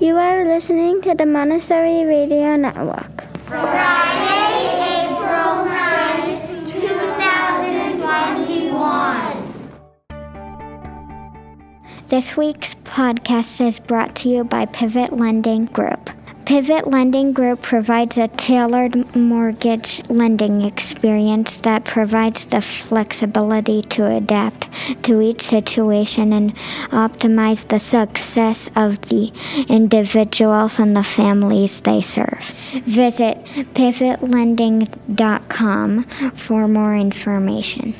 You are listening to the Montessori Radio Network. Friday, April 9, 2021. This week's podcast is brought to you by Pivot Lending Group. Pivot Lending Group provides a tailored mortgage lending experience that provides the flexibility to adapt to each situation and optimize the success of the individuals and the families they serve. Visit pivotlending.com for more information.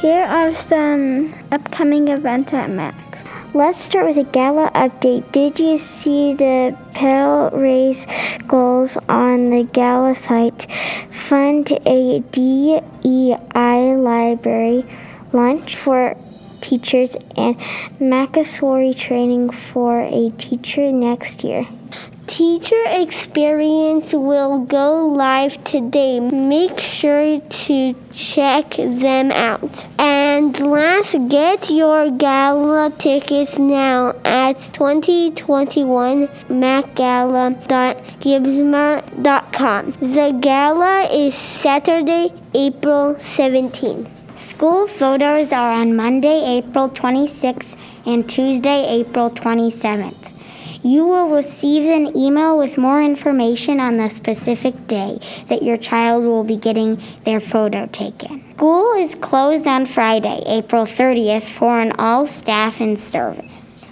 Here are some upcoming events at MAC. Let's start with a gala update. Did you see the Paddle Raise goals on the gala site? Fund a DEI library, lunch for teachers, and Montessori training for a teacher next year. Teacher Experience will go live today. Make sure to check them out. And last, get your gala tickets now at 2021macgala.givesmart.com. The gala is Saturday, April 17th. School photos are on Monday, April 26th and Tuesday, April 27th. You will receive an email with more information on the specific day that your child will be getting their photo taken. School is closed on Friday, April 30th for an all staff and service.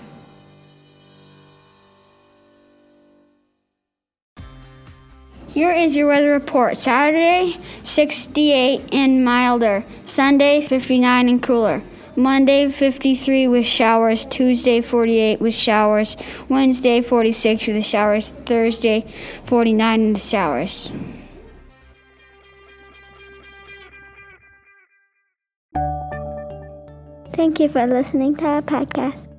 Here is your weather report. Saturday, 68 and milder. Sunday, 59 and cooler. Monday 53 with showers, Tuesday 48 with showers, Wednesday 46 with showers, Thursday 49 with showers. Thank you for listening to our podcast.